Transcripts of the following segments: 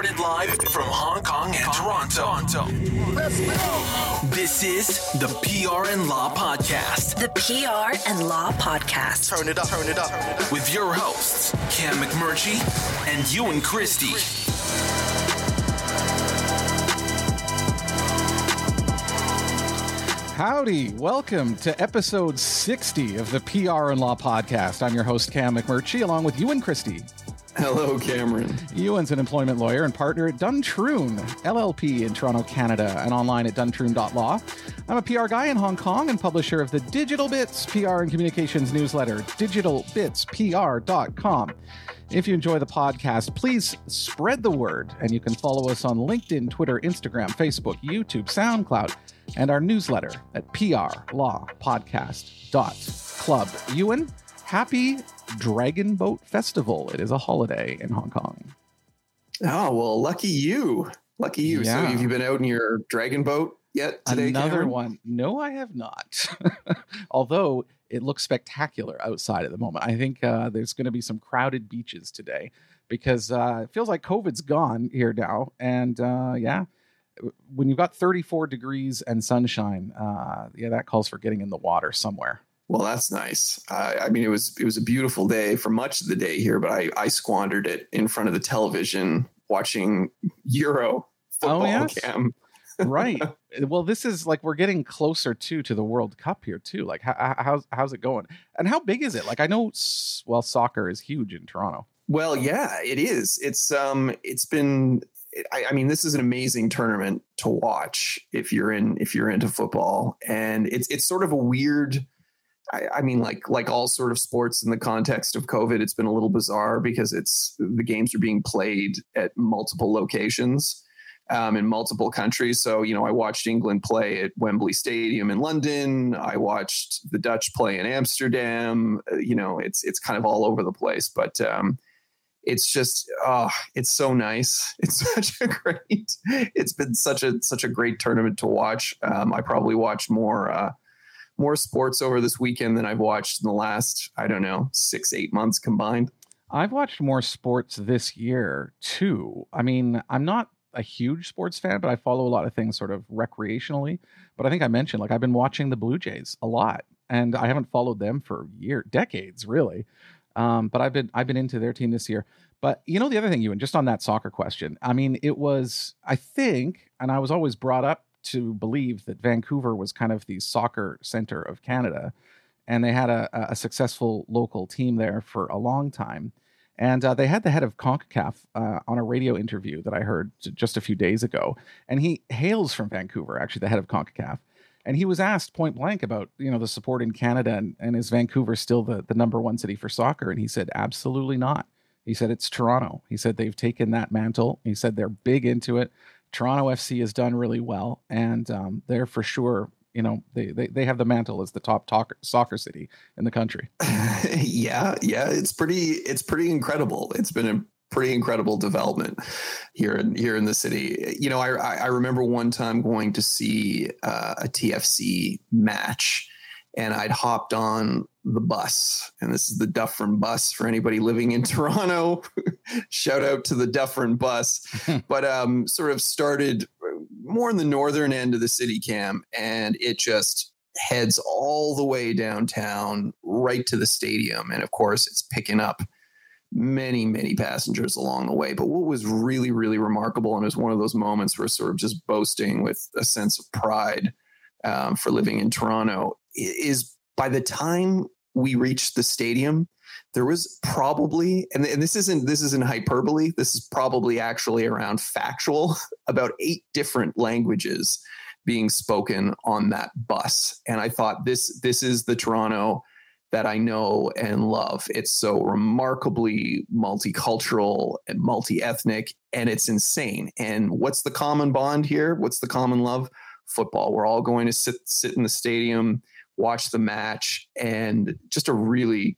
Recorded live from Hong Kong and Toronto. This is the PR and Law Podcast The PR and Law Podcast. Turn it up, turn it up. with your hosts, Cam McMurtry and Ewan Christie. Howdy, welcome to episode 60 of the PR and Law Podcast. I'm your host, Cam McMurtry, along with Ewan Christie. Hello, Cameron. Ewan's an employment lawyer and partner at Duntroon, LLP in Toronto, Canada, and online at duntroon.law. I'm a PR guy in Hong Kong and publisher of the Digital Bits PR and Communications newsletter, digitalbitspr.com. If you enjoy the podcast, please spread the word, and you can follow us on LinkedIn, Twitter, Instagram, Facebook, YouTube, SoundCloud, and our newsletter at prlawpodcast.club. Ewan, happy Dragon Boat Festival. It is a holiday in Hong Kong. Oh, well, lucky you. Lucky you. Yeah. So, have you been out in your dragon boat yet today? Another Cameron? one. No, I have not. Although it looks spectacular outside at the moment. I think uh, there's going to be some crowded beaches today because uh, it feels like COVID's gone here now. And uh, yeah, when you've got 34 degrees and sunshine, uh, yeah, that calls for getting in the water somewhere. Well, that's nice. I, I mean, it was it was a beautiful day for much of the day here, but I, I squandered it in front of the television watching Euro football. Oh, yes? Cam. right. Well, this is like we're getting closer to to the World Cup here too. Like, how, how's how's it going? And how big is it? Like, I know, well, soccer is huge in Toronto. Well, yeah, it is. It's um, it's been. I, I mean, this is an amazing tournament to watch if you're in if you're into football, and it's it's sort of a weird. I, I mean, like like all sort of sports in the context of COVID, it's been a little bizarre because it's the games are being played at multiple locations. Um, in multiple countries. So, you know, I watched England play at Wembley Stadium in London. I watched the Dutch play in Amsterdam. Uh, You know, it's it's kind of all over the place. But um, it's just oh it's so nice it's such a great it's been such a such a great tournament to watch um, i probably watched more uh more sports over this weekend than i've watched in the last i don't know six eight months combined I've watched more sports this year too. I mean, I'm not a huge sports fan, but I follow a lot of things sort of recreationally. But I think I mentioned like I've been watching the Blue Jays a lot, and I haven't followed them for year decades really. Um, but I've been I've been into their team this year. But you know the other thing, Ewan, just on that soccer question. I mean, it was I think, and I was always brought up to believe that Vancouver was kind of the soccer center of Canada, and they had a, a successful local team there for a long time. And uh, they had the head of CONCACAF uh, on a radio interview that I heard just a few days ago. And he hails from Vancouver, actually, the head of CONCACAF. And he was asked point blank about, you know, the support in Canada and, and is Vancouver still the, the number one city for soccer? And he said, absolutely not. He said, it's Toronto. He said, they've taken that mantle. He said, they're big into it. Toronto FC has done really well. And um, they're for sure, you know, they, they, they have the mantle as the top soccer city in the country. yeah yeah it's pretty it's pretty incredible it's been a pretty incredible development here in here in the city you know i i I remember one time going to see uh, a tfc match and i'd hopped on the bus. And this is the dufferin bus for anybody living in toronto. Shout out to the dufferin bus. But um sort of started more in the northern end of the city cam and it just heads all the way downtown right to the stadium. And of course it's picking up many many passengers along the way. But what was really really remarkable and it was one of those moments where sort of just boasting with a sense of pride um, for living in toronto is by the time we reached the stadium there was probably and, and this isn't this isn't hyperbole this is probably actually around factual about eight different languages being spoken on that bus. And i thought this this is the toronto that i know and love. It's so remarkably multicultural and multi-ethnic and it's insane. And what's the common bond here? What's the common love? Football. We're all going to sit sit in the stadium watch the match and just a really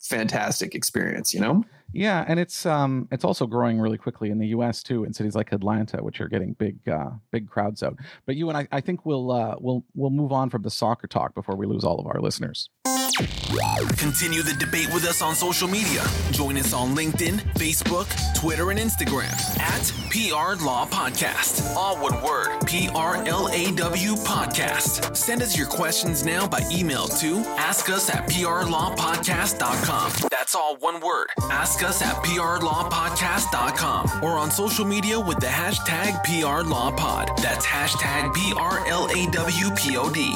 fantastic experience you know Yeah, and it's um it's also growing really quickly in the U.S. too, in cities like Atlanta, which are getting big uh, big crowds out. But you and I, I think we'll uh, we'll we'll move on from the soccer talk before we lose all of our listeners. Continue the debate with us on social media. Join us on LinkedIn, Facebook, Twitter, and Instagram at PR Law Podcast. All one word P R L A W Podcast. Send us your questions now by email to ask us at prlawpodcast.com. That's all one word. Ask us at prlawpodcast.com or on social media with the hashtag PRLawPod. That's hashtag P R L A W P O D.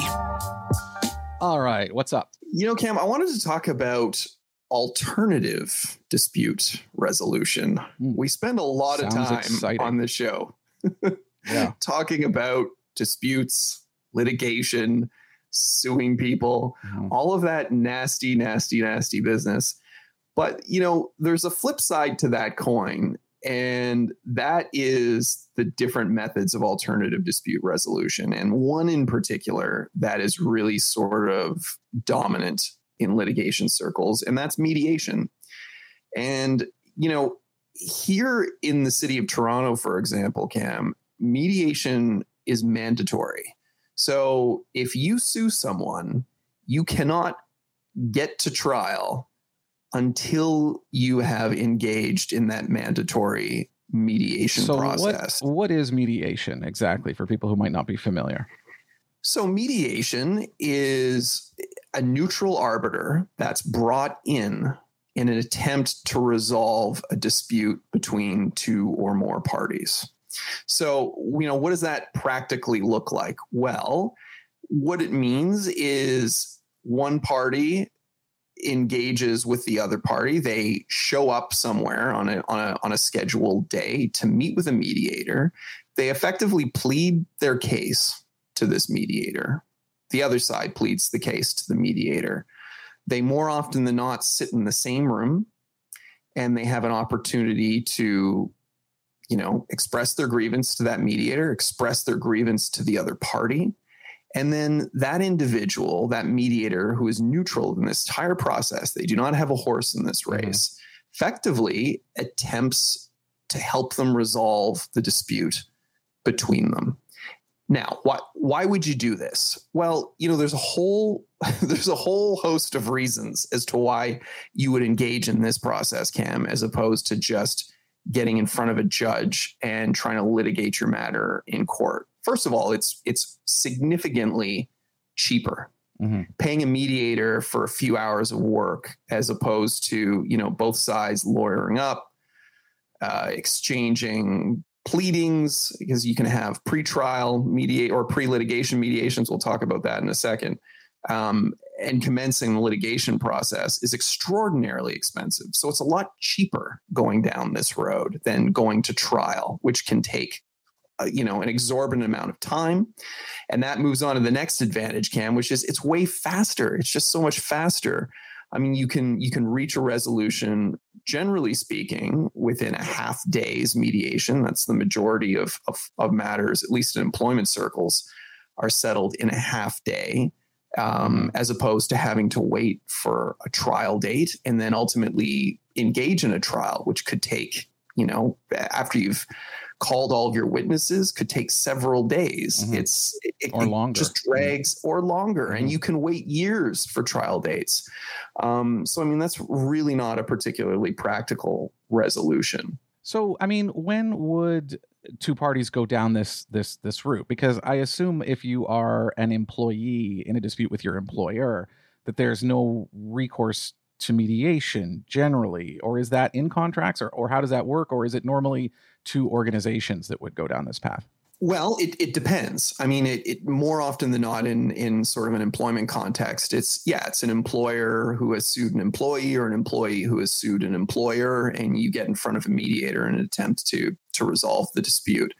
All right, what's up? You know, Cam, I wanted to talk about alternative dispute resolution. Mm. We spend a lot Sounds of time exciting. on this show Yeah. talking about disputes, litigation, suing people, Mhm. all of that nasty, nasty, nasty business. But, you know, there's a flip side to that coin, and that is the different methods of alternative dispute resolution. And one in particular that is really sort of dominant in litigation circles, and that's mediation. And, you know, here in the city of Toronto, for example, Cam, mediation is mandatory. So if you sue someone, you cannot get to trial until you have engaged in that mandatory mediation So process. what what is mediation exactly for people who might not be familiar? So, mediation is a neutral arbiter that's brought in in an attempt to resolve a dispute between two or more parties. So, you know, what does that practically look like? Well, what it means is one party engages with the other party. They show up somewhere on a, on a, on a scheduled day to meet with a mediator. They effectively plead their case to this mediator. The other side pleads the case to the mediator. They more often than not sit in the same room and they have an opportunity to, you know, express their grievance to that mediator, express their grievance to the other party. And then that individual, that mediator who is neutral in this entire process, they do not have a horse in this Mhm. race, effectively attempts to help them resolve the dispute between them. Now, why why would you do this? Well, you know, there's a whole there's a whole host of reasons as to why you would engage in this process, Cam, as opposed to just getting in front of a judge and trying to litigate your matter in court. First of all, it's it's significantly cheaper Mhm. paying a mediator for a few hours of work as opposed to you know both sides lawyering up uh, exchanging pleadings because you can have pre-trial mediate or pre-litigation mediations we'll talk about that in a second um, and commencing the litigation process is extraordinarily expensive so it's a lot cheaper going down this road than going to trial which can take you know an exorbitant amount of time. And that moves on to the next advantage cam which is it's way faster. It's just so much faster. I mean you can you can reach a resolution generally speaking within a half day's mediation. That's the majority of, of, of matters at least in employment circles are settled in a half day um, as opposed to having to wait for a trial date and then ultimately engage in a trial which could take you know after you've called all of your witnesses could take several days Mhm. it's it, Or it longer. just drags or longer Mhm. and you can wait years for trial dates um, so i mean that's really not a particularly practical resolution So, I mean, when would two parties go down this this this route? Because I assume if you are an employee in a dispute with your employer, that there's no recourse to mediation generally, or is that in contracts, or or how does that work, or is it normally two organizations that would go down this path? Well, it, it depends. I mean, it, it more often than not in in sort of an employment context, it's yeah, it's an employer who has sued an employee or an employee who has sued an employer, and you get in front of a mediator in an attempt to to resolve the dispute.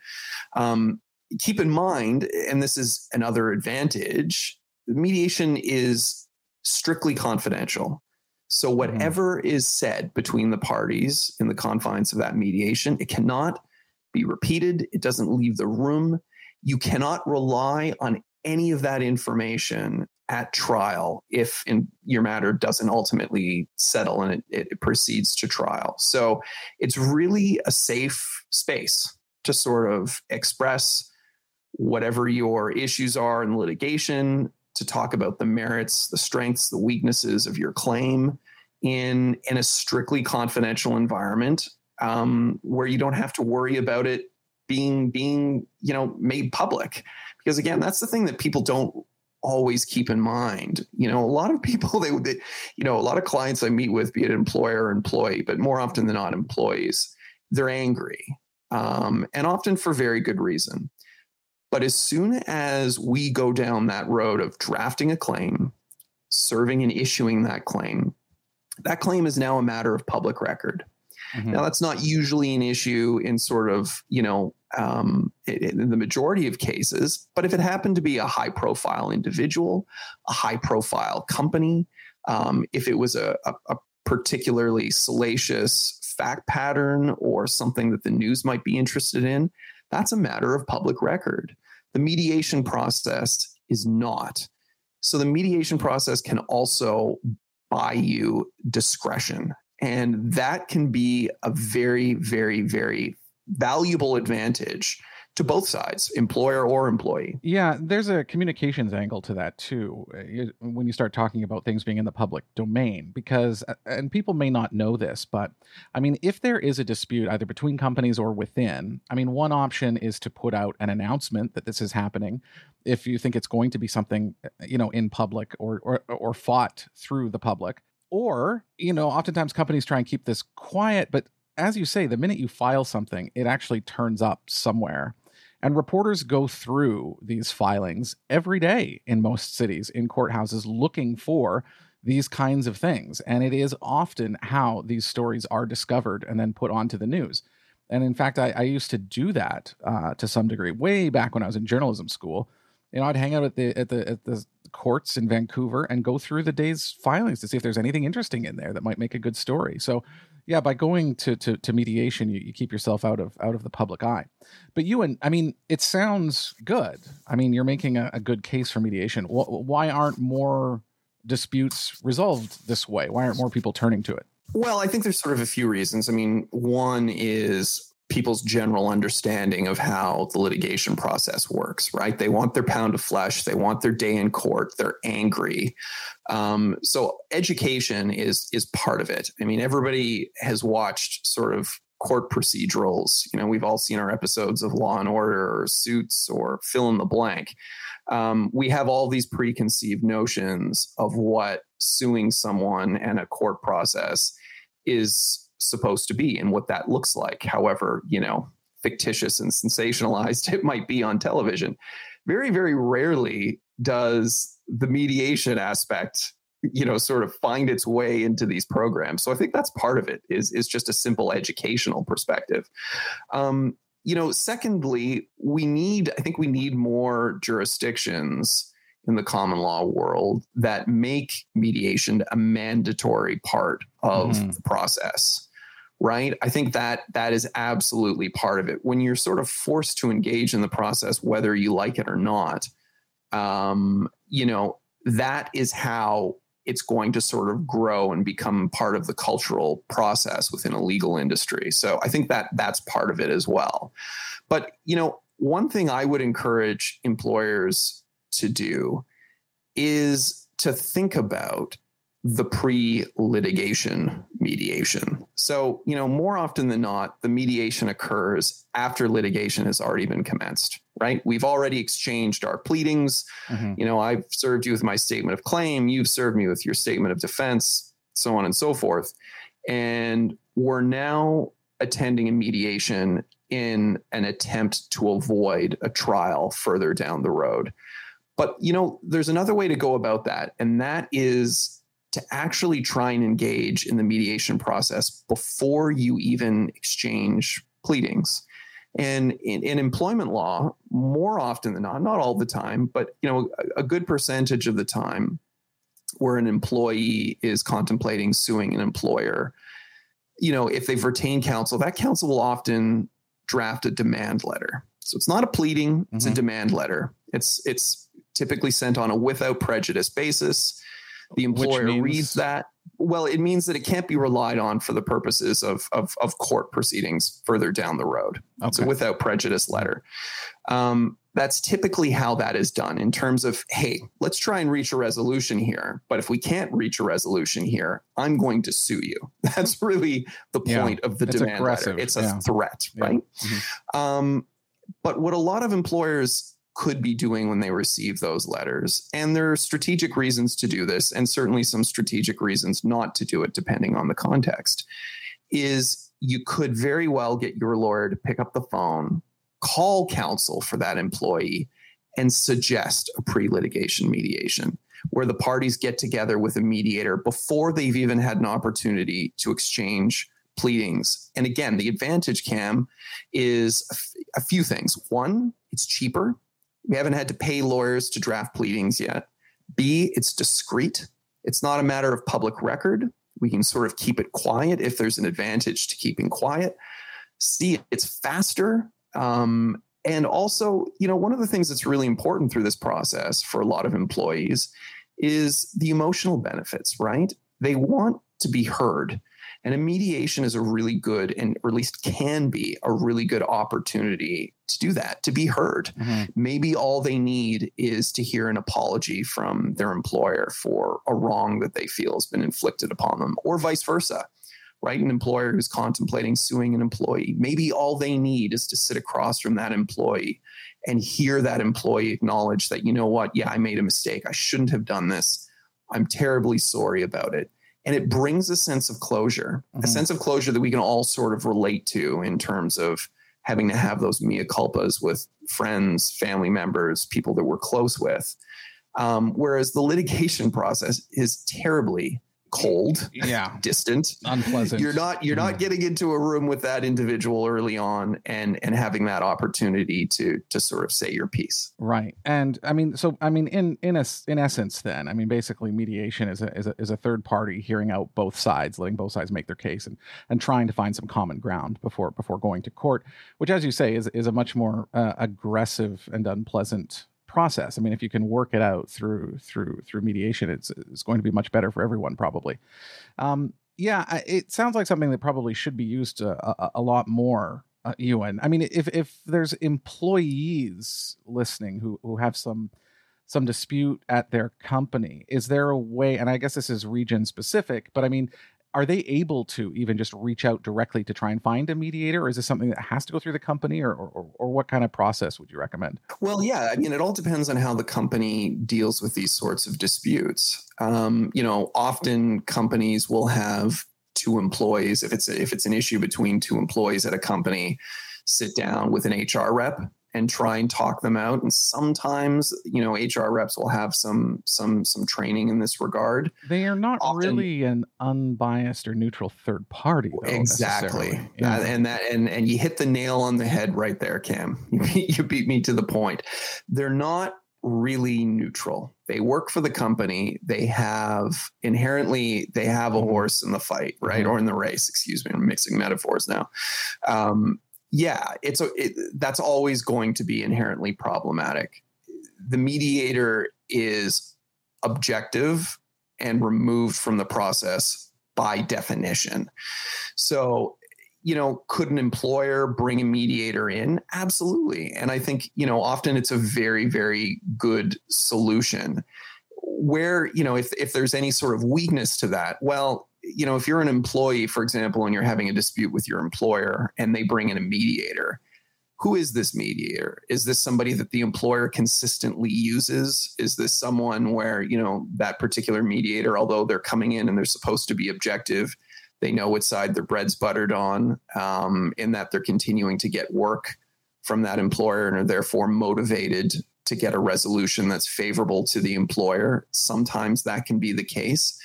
Um, keep in mind, and this is another advantage, mediation is strictly confidential. So mm-hmm. whatever is said between the parties in the confines of that mediation, it cannot be repeated. It doesn't leave the room. You cannot rely on any of that information at trial if in, your matter doesn't ultimately settle and it, it proceeds to trial. So it's really a safe space to sort of express whatever your issues are in litigation, to talk about the merits, the strengths, the weaknesses of your claim in in a strictly confidential environment um, where you don't have to worry about it being being you know made public. Because again that's the thing that people don't always keep in mind. You know a lot of people they, they you know a lot of clients i meet with be it employer or employee but more often than not employees they're angry um, and often for very good reason but as soon as we go down that road of drafting a claim serving and issuing that claim that claim is now a matter of public record Mm-hmm. Now, that's not usually an issue in sort of, you know, um, in the majority of cases, but if it happened to be a high profile individual, a high profile company, um, if it was a, a, a particularly salacious fact pattern or something that the news might be interested in, that's a matter of public record. The mediation process is not. So the mediation process can also buy you discretion and that can be a very, very, very valuable advantage to both sides, employer or employee. Yeah, there's a communications angle to that too. Uh, when you start talking about things being in the public domain, because, and people may not know this, but I mean, if there is a dispute either between companies or within, I mean, one option is to put out an announcement that this is happening. If you think it's going to be something, uh, you know, in public or, or, or fought through the public. Or, you know, oftentimes companies try and keep this quiet, but as you say, the minute you file something, it actually turns up somewhere. And reporters go through these filings every day in most cities, in courthouses, looking for these kinds of things. And it is often how these stories are discovered and then put onto the news. And in fact, I, I used to do that uh, to some degree way back when I was in journalism school. You know, I'd hang out at the at the at the courts in Vancouver and go through the day's filings to see if there's anything interesting in there that might make a good story. So, yeah, by going to to, to mediation, you, you keep yourself out of out of the public eye. But Ewan, I mean, it sounds good. I mean, you're making a, a good case for mediation. Why aren't more disputes resolved this way? Why aren't more people turning to it? Well, I think there's sort of a few reasons. I mean, one is people's general understanding of how the litigation process works, right? They want their pound of flesh, they want their day in court, they're angry. Um, so education is is part of it. I mean, everybody has watched sort of court procedurals. You know, we've all seen our episodes of Law and Order or Suits or fill in the blank. Um, we have all these preconceived notions of what suing someone and a court process is supposed to be and what that looks like, however, you know, fictitious and sensationalized it might be on television. Very, very rarely does the mediation aspect you know sort of find its way into these programs so i think that's part of it is is just a simple educational perspective um, you know secondly we need i think we need more jurisdictions in the common law world that make mediation a mandatory part of mm. the process right? I think that that is absolutely part of it. When you're sort of forced to engage in the process whether you like it or not um, you know that is how it's going to sort of grow and become part of the cultural process within a legal industry. So i think that that's part of it as well. But you know one thing i would encourage employers to do is to think about the pre litigation mediation. So, you know, more often than not, the mediation occurs after litigation has already been commenced, right? We've already exchanged our pleadings. Mm-hmm. You know, I've served you with my statement of claim, you've served me with your statement of defense, so on and so forth. And we're now attending a mediation in an attempt to avoid a trial further down the road. But, you know, there's another way to go about that, and that is to actually try and engage in the mediation process before you even exchange pleadings. And in, in, employment law, more often than not, not all the time, but you know, a, a good percentage of the time, where an employee is contemplating suing an employer, you know, if they've retained counsel, that counsel will often draft a demand letter. So it's not a pleading; it's mm-hmm. a demand letter. It's it's typically sent on a without prejudice basis. The employer means- reads that. Well, it means that it can't be relied on for the purposes of, of, of court proceedings further down the road. Okay. without prejudice letter. Um, that's typically how that is done in terms of, hey, let's try and reach a resolution here. But if we can't reach a resolution here, I'm going to sue you. That's really the Yeah, point of the demand aggressive, letter. It's a yeah. threat, Yeah, right? mhm. Um, but what a lot of employers could be doing when they receive those letters, and there are strategic reasons to do this, and certainly some strategic reasons not to do it, depending on the context, is you could very well get your lawyer to pick up the phone, call counsel for that employee, and suggest a pre litigation mediation where the parties get together with a mediator before they've even had an opportunity to exchange pleadings. And again, the advantage, Cam, is a few things. One, it's cheaper. We haven't had to pay lawyers to draft pleadings yet. B, it's discreet. It's not a matter of public record. We can sort of keep it quiet if there's an advantage to keeping quiet. C, it's faster. Um, and also, you know, one of the things that's really important through this process for a lot of employees is the emotional benefits, right? They want to be heard. And a mediation is a really good, and or at least can be a really good opportunity to do that, to be heard. Mhm. Maybe all they need is to hear an apology from their employer for a wrong that they feel has been inflicted upon them, or vice versa, right? An employer who's contemplating suing an employee. Maybe all they need is to sit across from that employee and hear that employee acknowledge that, you know what, yeah, I made a mistake. I shouldn't have done this. I'm terribly sorry about it. And it brings a sense of closure, a Mhm. sense of closure that we can all sort of relate to in terms of having to have those mea culpas with friends, family members, people that we're close with. Um, whereas the litigation process is terribly cold, Yeah, distant. unpleasant. You're not you're not Mhm. getting into a room with that individual early on and and having that opportunity to to sort of say your piece. Right. And I mean, so I mean, in in a in essence, then I mean, basically, mediation is a is a, is a third party hearing out both sides, letting both sides make their case, and and trying to find some common ground before before going to court, which, as you say, is is a much more uh, aggressive and unpleasant process. I mean, if you can work it out through through through mediation, it's it's going to be much better for everyone, probably. Um, yeah, it sounds like something that probably should be used a, a, a lot more. Uh, Ewan, I mean, if if there's employees listening who who have some some dispute at their company, is there a way? And I guess this is region specific, but I mean, are they able to even just reach out directly to try and find a mediator, or is this something that has to go through the company, or or, or what kind of process would you recommend? Well, yeah, I mean, it all depends on how the company deals with these sorts of disputes. Um, you know, often companies will have two employees if it's if it's an issue between two employees at a company, sit down with an HR rep and try and talk them out. And sometimes, you know, HR reps will have some some some training in this regard. They are not Often- really an unbiased or neutral third party, though, exactly. Yeah. and that and and you hit the nail on the head right there cam you beat, me to the point they're not really neutral they work for the company they have inherently they have a Mhm. horse in the fight right Mhm. or in the race excuse me i'm mixing metaphors now um, yeah it's a it, that's always going to be inherently problematic the mediator is objective and removed from the process by definition. So, you know, could an employer bring a mediator in? Absolutely. And I think, you know, often it's a very, very good solution. Where, you know, if, if there's any sort of weakness to that, well, you know, if you're an employee, for example, and you're having a dispute with your employer and they bring in a mediator, who is this mediator? Is this somebody that the employer consistently uses? Is this someone where, you know, that particular mediator, although they're coming in and they're supposed to be objective, they know which side their bread's buttered on, um, in that they're continuing to get work from that employer and are therefore motivated to get a resolution that's favorable to the employer. Sometimes that can be the case.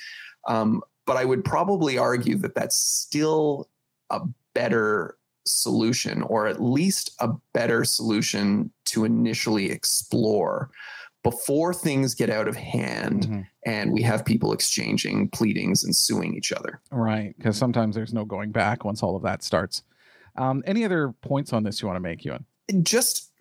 Um, but I would probably argue that that's still a better solution, or at least a better solution to initially explore before things get out of hand Mhm. and we have people exchanging pleadings and suing each other. Right, because sometimes there's no going back once all of that starts. Um, any other points on this you want to make, Ewan? just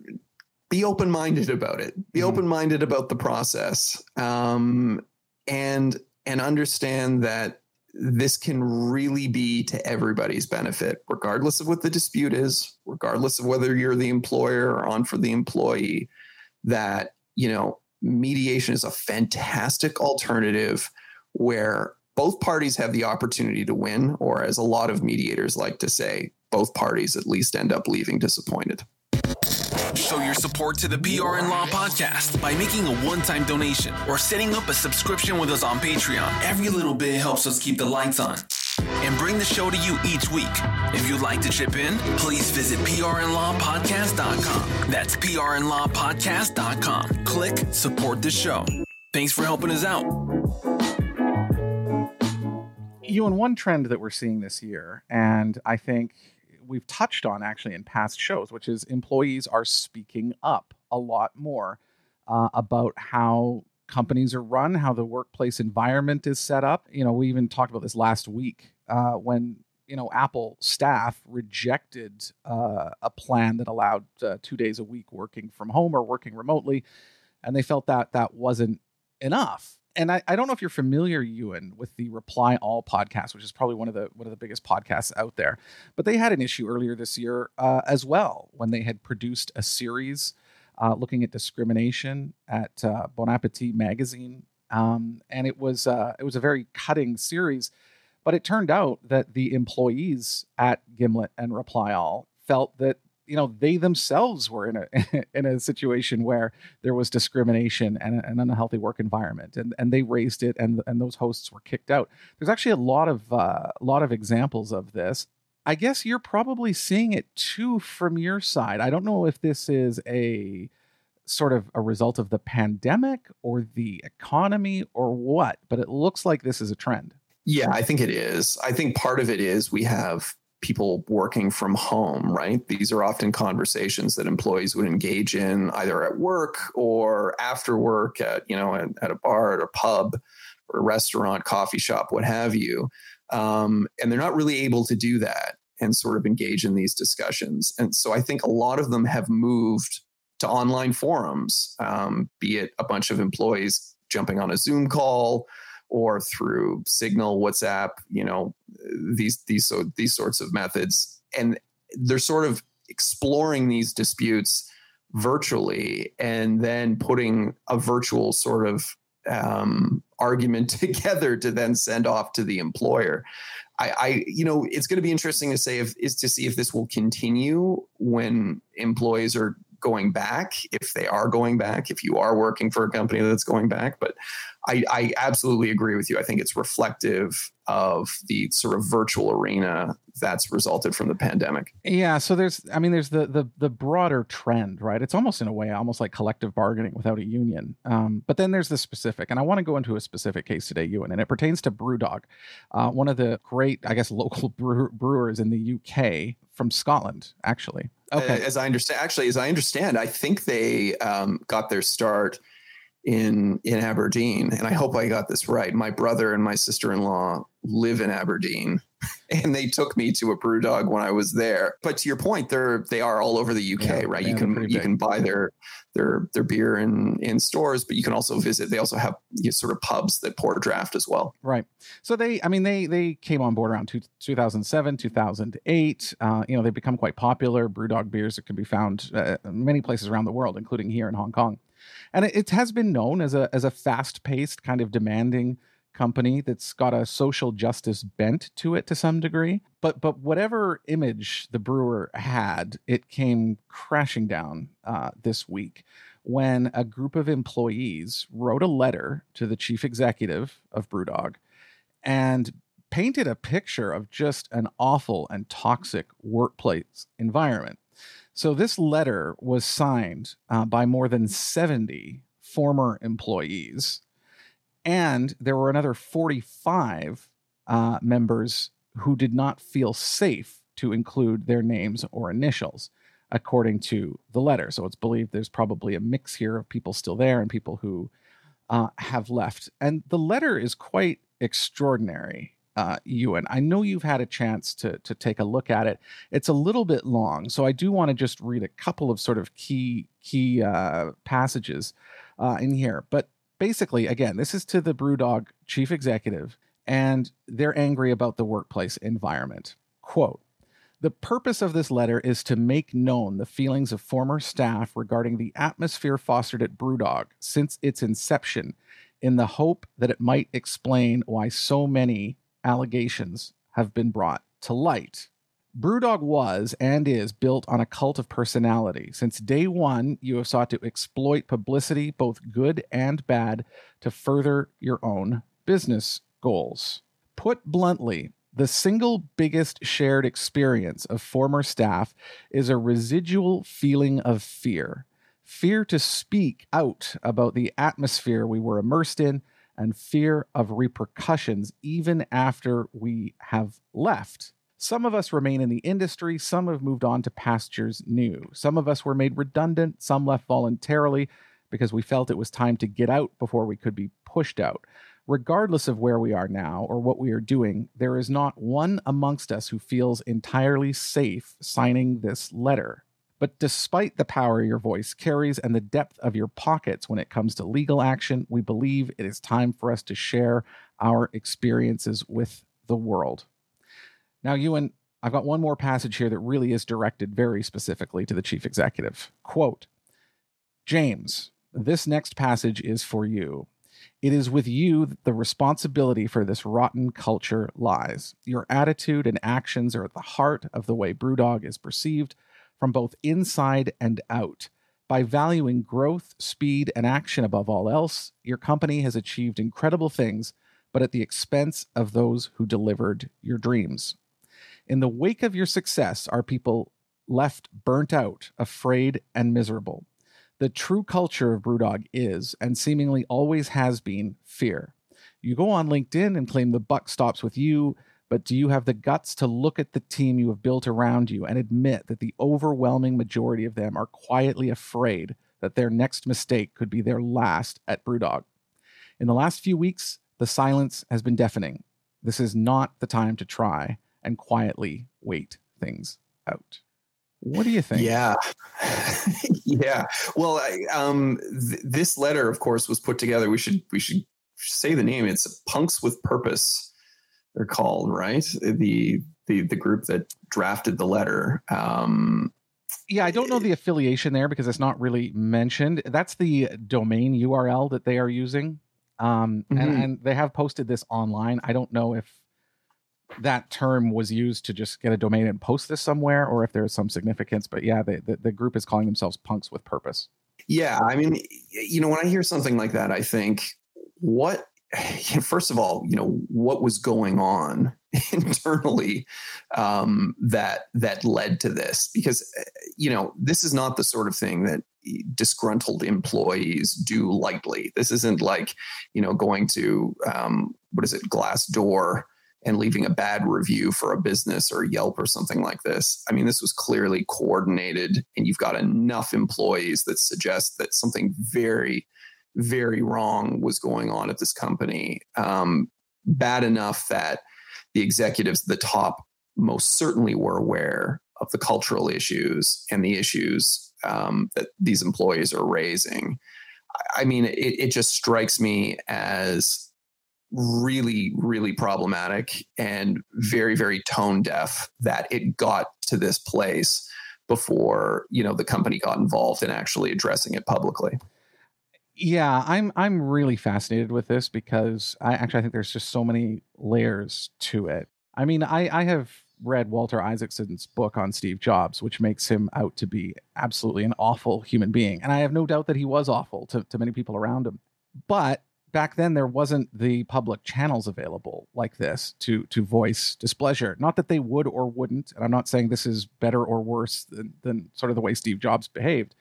be open minded about it. Be mm-hmm. open minded about the process, um, and and understand that this can really be to everybody's benefit, regardless of what the dispute is, regardless of whether you're the employer or on for the employee. That you know, mediation is a fantastic alternative where both parties have the opportunity to win, or as a lot of mediators like to say, both parties at least end up leaving disappointed. Show your support to the PR and Law podcast by making a one time donation or setting up a subscription with us on Patreon. Every little bit helps us keep the lights on and bring the show to you each week. If you'd like to chip in, please visit prnlawpodcast.com. That's prnlawpodcast.com. Click support the show. Thanks for helping us out. Ewan, one trend that we're seeing this year, and I think we've touched on actually in past shows, which is employees are speaking up a lot more uh, about how companies are run, how the workplace environment is set up. You know, we even talked about this last week uh, when you know Apple staff rejected uh, a plan that allowed uh, two days a week working from home or working remotely, and they felt that that wasn't enough and I, I don't know if you're familiar, Ewan, with the Reply All podcast, which is probably one of the one of the biggest podcasts out there. But they had an issue earlier this year uh, as well when they had produced a series uh, looking at discrimination at uh, Bon Appetit magazine, um, and it was uh, it was a very cutting series. But it turned out that the employees at Gimlet and Reply All felt that you know they themselves were in a in a situation where there was discrimination and an unhealthy work environment and and they raised it and and those hosts were kicked out. There's actually a lot of uh, a lot of examples of this. I guess you're probably seeing it too from your side. I don't know if this is a sort of a result of the pandemic or the economy or what but it looks like this is a trend. Yeah i think it is. I think part of it is we have people working from home, right? These are often conversations that employees would engage in either at work or after work at, you know, at, at a bar, at a pub, or a restaurant, coffee shop, what have you. Um, and they're not really able to do that and sort of engage in these discussions. And so I think a lot of them have moved to online forums, um, be it a bunch of employees jumping on a Zoom call or through Signal, WhatsApp, you know, these these so these sorts of methods, and they're sort of exploring these disputes virtually and then putting a virtual sort of um, argument together to then send off to the employer. I, I, you know, it's going to be interesting to say if is to see if this will continue when employees are going back, if they are going back, if you are working for a company that's going back. But I, I absolutely agree with you. I think it's reflective of the sort of virtual arena that's resulted from the pandemic. Yeah, so there's I mean there's the the the broader trend, right? It's almost in a way almost like collective bargaining without a union. Um, but then there's the specific, and I want to go into a specific case today, Ewan, and it pertains to BrewDog, uh, one of the great, I guess, local brew- brewers in the UK from Scotland, actually. Okay, as I understand, actually, as I understand, I think they um, got their start in in Aberdeen, and I hope I got this right. My brother and my sister in law live in Aberdeen, and they took me to a BrewDog when I was there. But to your point, they're they are all over the UK, yeah, right? You can you can buy their their their beer in in stores, but you can also visit. They also have you know, sort of pubs that pour draft as well. Right. So they, I mean, they they came on board around two, 2007, 2008. Uh, you know, they've become quite popular. BrewDog beers that can be found uh, many places around the world, including here in Hong Kong and it, has been known as a as a fast paced kind of demanding company that's got a social justice bent to it to some degree. But but whatever image the brewer had, it came crashing down uh, this week when a group of employees wrote a letter to the chief executive of BrewDog and painted a picture of just an awful and toxic workplace environment. So this letter was signed uh, by more than 70 former employees, and there were another 45 uh, members who did not feel safe to include their names or initials, according to the letter. So it's believed there's probably a mix here of people still there and people who uh, have left. And the letter is quite extraordinary uh, Ewan. I know you've had a chance to to take a look at it. It's a little bit long, so I do want to just read a couple of sort of key key uh, passages uh, in here. But basically, again, this is to the BrewDog chief executive, and they're angry about the workplace environment. Quote. The purpose of this letter is to make known the feelings of former staff regarding the atmosphere fostered at Brewdog since its inception, in the hope that it might explain why so many allegations have been brought to light. Brewdog was and is built on a cult of personality. Since day one, you have sought to exploit publicity, both good and bad, to further your own business goals. Put bluntly, the single biggest shared experience of former staff is a residual feeling of fear fear to speak out about the atmosphere we were immersed in, and fear of repercussions even after we have left. Some of us remain in the industry, some have moved on to pastures new. Some of us were made redundant, some left voluntarily because we felt it was time to get out before we could be pushed out regardless of where we are now or what we are doing, there is not one amongst us who feels entirely safe signing this letter. But despite the power your voice carries and the depth of your pockets when it comes to legal action, we believe it is time for us to share our experiences with the world. Now, Ewan, I've got one more passage here that really is directed very specifically to the chief executive. Quote James, this next passage is for you. It is with you that the responsibility for this rotten culture lies. Your attitude and actions are at the heart of the way Brewdog is perceived from both inside and out. By valuing growth, speed, and action above all else, your company has achieved incredible things, but at the expense of those who delivered your dreams. In the wake of your success, are people left burnt out, afraid, and miserable. The true culture of Brewdog is, and seemingly always has been, fear. You go on LinkedIn and claim the buck stops with you, but do you have the guts to look at the team you have built around you and admit that the overwhelming majority of them are quietly afraid that their next mistake could be their last at Brewdog? In the last few weeks, the silence has been deafening. This is not the time to try and quietly wait things out. What do you think? Yeah, yeah. Well, I, um, th- this letter, of course, was put together. We should we should say the name. It's Punks with Purpose. They're called right. The the the group that drafted the letter. Um, yeah, I don't know the affiliation there because it's not really mentioned. That's the domain URL that they are using, um, mm-hmm. and, and they have posted this online. I don't know if that term was used to just get a domain and post this somewhere or if there's some significance but yeah the, the group is calling themselves punks with purpose yeah i mean you know when i hear something like that i think what first of all you know what was going on internally um, that that led to this because you know this is not the sort of thing that disgruntled employees do lightly this isn't like you know going to um, what is it Glassdoor and leaving a bad review for a business or Yelp or something like this. I mean, this was clearly coordinated, and you've got enough employees that suggest that something very, very wrong was going on at this company. Um, bad enough that the executives at the top most certainly were aware of the cultural issues and the issues um, that these employees are raising. I mean, it, it just strikes me as really, really problematic and very, very tone deaf that it got to this place before you know the company got involved in actually addressing it publicly. Yeah, I'm I'm really fascinated with this because I actually I think there's just so many layers to it. I mean, I I have read Walter Isaacson's book on Steve Jobs, which makes him out to be absolutely an awful human being, and I have no doubt that he was awful to to many people around him. But back then there wasn't the public channels available like this to to voice displeasure not that they would or wouldn't and i'm not saying this is better or worse than, than sort of the way steve jobs behaved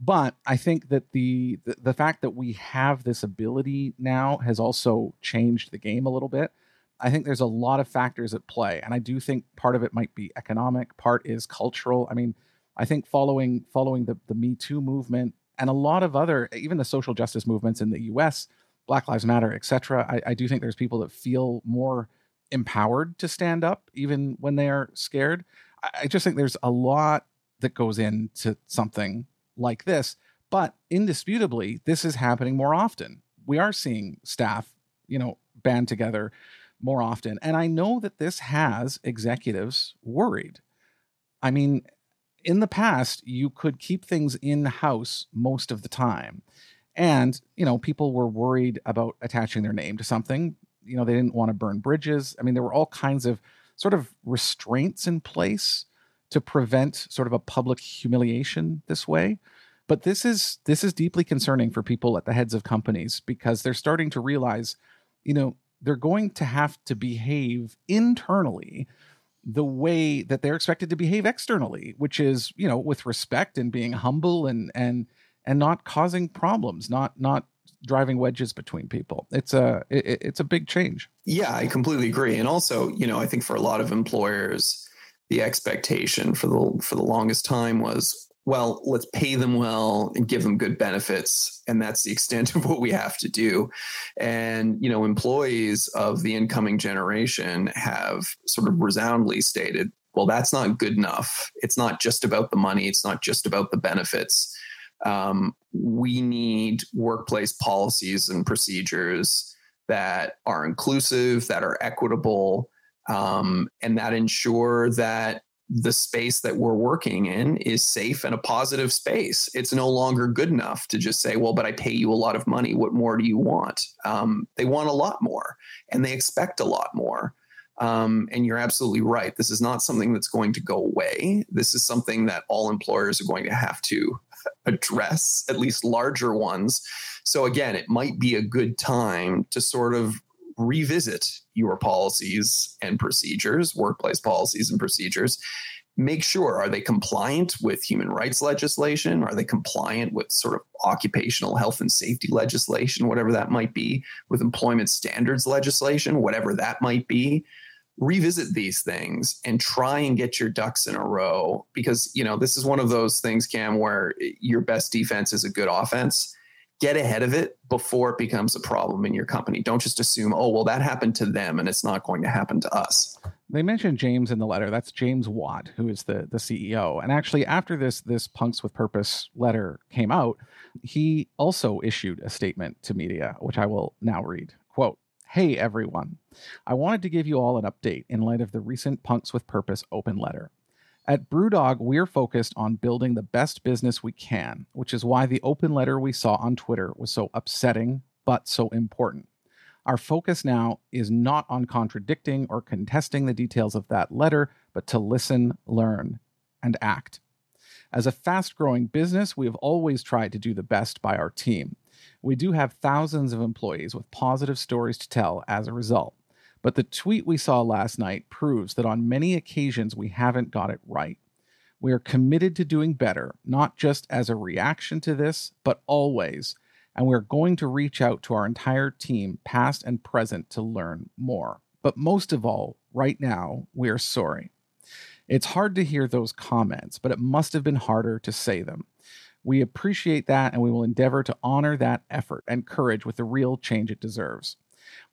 but i think that the, the the fact that we have this ability now has also changed the game a little bit i think there's a lot of factors at play and i do think part of it might be economic part is cultural i mean i think following following the, the me too movement and a lot of other even the social justice movements in the us Black Lives Matter, etc. I, I do think there's people that feel more empowered to stand up even when they are scared. I just think there's a lot that goes into something like this, but indisputably, this is happening more often. We are seeing staff, you know, band together more often. And I know that this has executives worried. I mean, in the past, you could keep things in house most of the time. And, you know, people were worried about attaching their name to something. You know, they didn't want to burn bridges. I mean, there were all kinds of sort of restraints in place to prevent sort of a public humiliation this way. But this is this is deeply concerning for people at the heads of companies because they're starting to realize, you know, they're going to have to behave internally the way that they're expected to behave externally, which is, you know, with respect and being humble and and and not causing problems, not not driving wedges between people. It's a it, it's a big change. Yeah, I completely agree. And also, you know, I think for a lot of employers, the expectation for the for the longest time was well, let's pay them well and give them good benefits. And that's the extent of what we have to do. And, you know, employees of the incoming generation have sort of resoundingly stated, well, that's not good enough. It's not just about the money, it's not just about the benefits. Um, we need workplace policies and procedures that are inclusive, that are equitable, um, and that ensure that the space that we're working in is safe and a positive space. It's no longer good enough to just say, well, but I pay you a lot of money. What more do you want? Um, they want a lot more and they expect a lot more. Um, and you're absolutely right. This is not something that's going to go away. This is something that all employers are going to have to address, at least larger ones. So, again, it might be a good time to sort of revisit your policies and procedures, workplace policies and procedures. Make sure are they compliant with human rights legislation? Are they compliant with sort of occupational health and safety legislation, whatever that might be, with employment standards legislation, whatever that might be? revisit these things and try and get your ducks in a row because you know this is one of those things cam where your best defense is a good offense get ahead of it before it becomes a problem in your company. Don't just assume, oh, well, that happened to them and it's not going to happen to us. They mentioned James in the letter. That's James Watt, who is the, the CEO. And actually, after this this Punks with Purpose letter came out, he also issued a statement to media, which I will now read. Quote, Hey everyone, I wanted to give you all an update in light of the recent Punks with Purpose open letter. At Brewdog, we're focused on building the best business we can, which is why the open letter we saw on Twitter was so upsetting, but so important. Our focus now is not on contradicting or contesting the details of that letter, but to listen, learn, and act. As a fast growing business, we have always tried to do the best by our team. We do have thousands of employees with positive stories to tell as a result. But the tweet we saw last night proves that on many occasions we haven't got it right. We are committed to doing better, not just as a reaction to this, but always. And we're going to reach out to our entire team, past and present, to learn more. But most of all, right now, we are sorry. It's hard to hear those comments, but it must have been harder to say them. We appreciate that and we will endeavor to honor that effort and courage with the real change it deserves.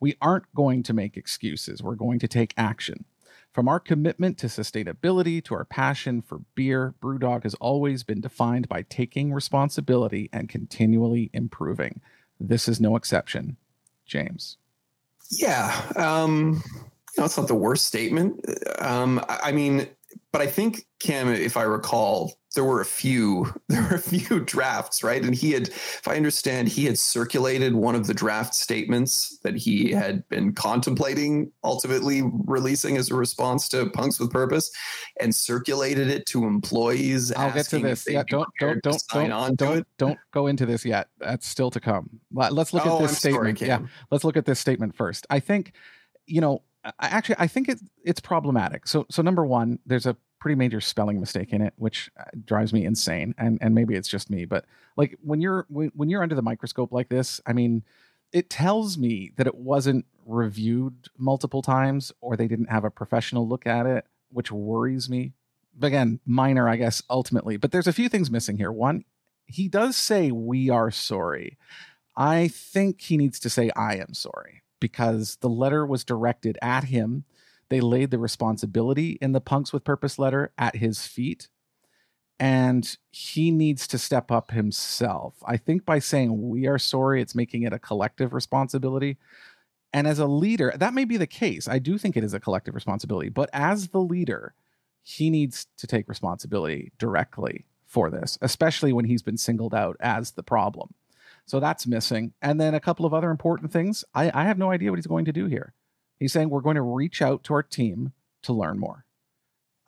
We aren't going to make excuses. We're going to take action. From our commitment to sustainability to our passion for beer, Brewdog has always been defined by taking responsibility and continually improving. This is no exception. James. Yeah. Um, you know, not the worst statement. Um, I mean, but I think Cam, if I recall, there were a few there were a few drafts, right? And he had, if I understand, he had circulated one of the draft statements that he had been contemplating ultimately releasing as a response to Punks with Purpose, and circulated it to employees. I'll get to this. Yeah, don't don't don't don't don't, don't go into this yet. That's still to come. Let's look oh, at this I'm statement. Sorry, yeah, let's look at this statement first. I think, you know, I actually I think it it's problematic. So so number one, there's a pretty major spelling mistake in it, which uh, drives me insane. And and maybe it's just me, but like when you're when, when you're under the microscope like this, I mean, it tells me that it wasn't reviewed multiple times or they didn't have a professional look at it, which worries me. But again, minor, I guess, ultimately. But there's a few things missing here. One, he does say we are sorry. I think he needs to say I am sorry because the letter was directed at him they laid the responsibility in the Punks with Purpose letter at his feet. And he needs to step up himself. I think by saying we are sorry, it's making it a collective responsibility. And as a leader, that may be the case. I do think it is a collective responsibility. But as the leader, he needs to take responsibility directly for this, especially when he's been singled out as the problem. So that's missing. And then a couple of other important things. I, I have no idea what he's going to do here. He's saying we're going to reach out to our team to learn more.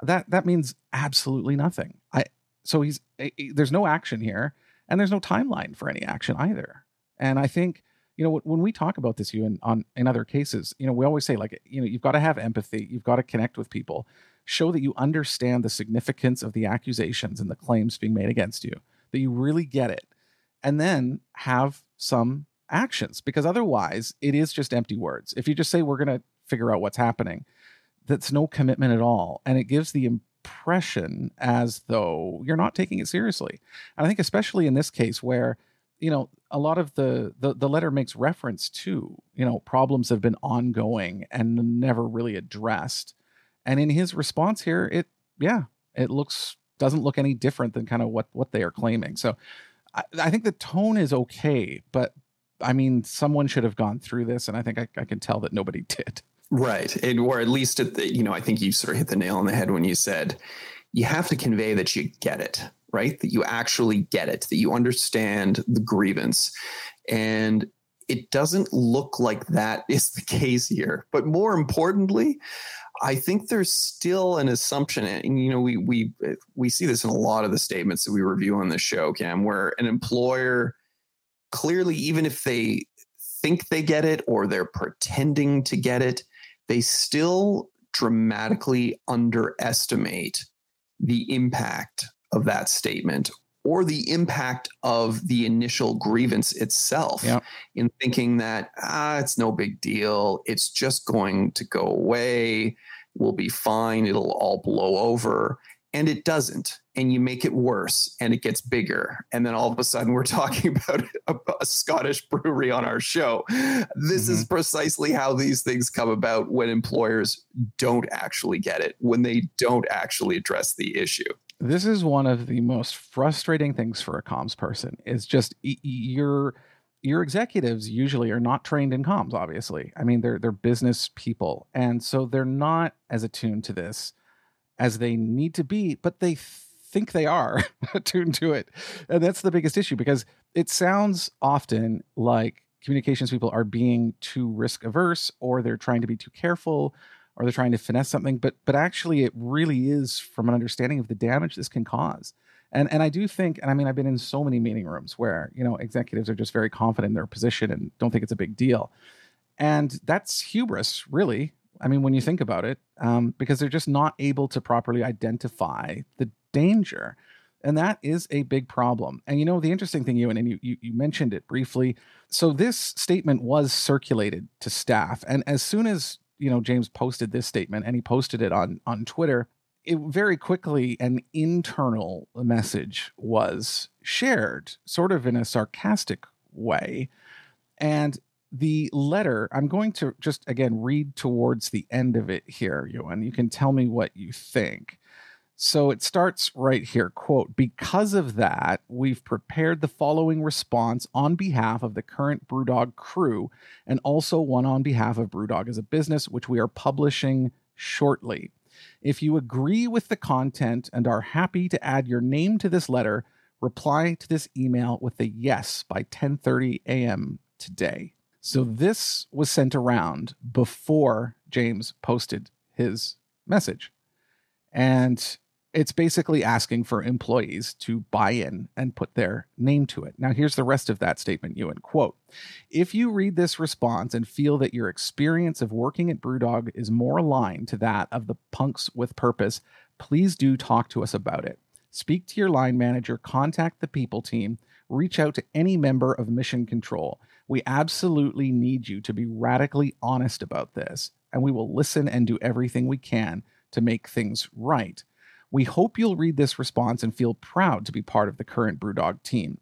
That that means absolutely nothing. I so he's eh, eh, there's no action here, and there's no timeline for any action either. And I think you know when we talk about this, you in on in other cases, you know we always say like you know you've got to have empathy, you've got to connect with people, show that you understand the significance of the accusations and the claims being made against you, that you really get it, and then have some actions because otherwise it is just empty words. If you just say we're going to figure out what's happening, that's no commitment at all, and it gives the impression as though you're not taking it seriously. And I think especially in this case where you know a lot of the, the the letter makes reference to you know problems have been ongoing and never really addressed and in his response here it yeah it looks doesn't look any different than kind of what what they are claiming so I, I think the tone is okay but i mean someone should have gone through this and i think i, I can tell that nobody did. Right. And, or at least at the you know i think you sort of hit the nail on the head when you said you have to convey that you get it right? That you actually get it that you understand the grievance. And it doesn't look like that is the case here. But more importantly I think there's still an assumption, and you know, we we we see this in a lot of the statements that we review on the show, Cam, where an employer clearly, even if they think they get it or they're pretending to get it, they still dramatically underestimate the impact of that statement or the impact of the initial grievance itself yep. in thinking that ah it's no big deal. It's just going to go away. We'll be fine. It'll all blow over. And it doesn't and you make it worse and it gets bigger. And then all of a sudden we're talking about a, a scottish brewery on our show. This mm-hmm. is precisely how these things come about when employers don't actually get it when they don't actually address the issue. This is one of the most frustrating things for a comms person is just your your executives usually are not trained in comms obviously. I mean they're they're business people. And so they're not as attuned to this as they need to be but they think they are attuned to it. And that's the biggest issue because it sounds often like communications people are being too risk averse or they're trying to be too careful or they're trying to finesse something. But but actually it really is from an understanding of the damage this can cause. And and i do think and i mean i've been in so many meeting rooms where you know executives are just very confident in their position and don't think it's a big deal. And that's hubris really i mean when you think about it um, because they're just not able to properly identify the danger and that is a big problem. And you know, the interesting thing, Ewan, and you, you, you mentioned it briefly. So this statement was circulated to staff. And as soon as you know James posted this statement and he posted it on on Twitter, it very quickly an internal message was shared, sort of in a sarcastic way. And the letter, I'm going to just again read towards the end of it here, Ewan. You can tell me what you think. So it starts right here quote, because of that, we've prepared the following response on behalf of the current Brewdog crew and also one on behalf of Brewdog as a business, which we are publishing shortly. If you agree with the content and are happy to add your name to this letter, reply to this email with a yes by 10:30 a.m. today. So this was sent around before James posted his message. And it's basically asking for employees to buy in and put their name to it. Now, here's the rest of that statement, Ewan. Quote If you read this response and feel that your experience of working at Brewdog is more aligned to that of the punks with purpose, please do talk to us about it. Speak to your line manager, contact the people team, reach out to any member of Mission Control. We absolutely need you to be radically honest about this, and we will listen and do everything we can to make things right. We hope you'll read this response and feel proud to be part of the current Brewdog team.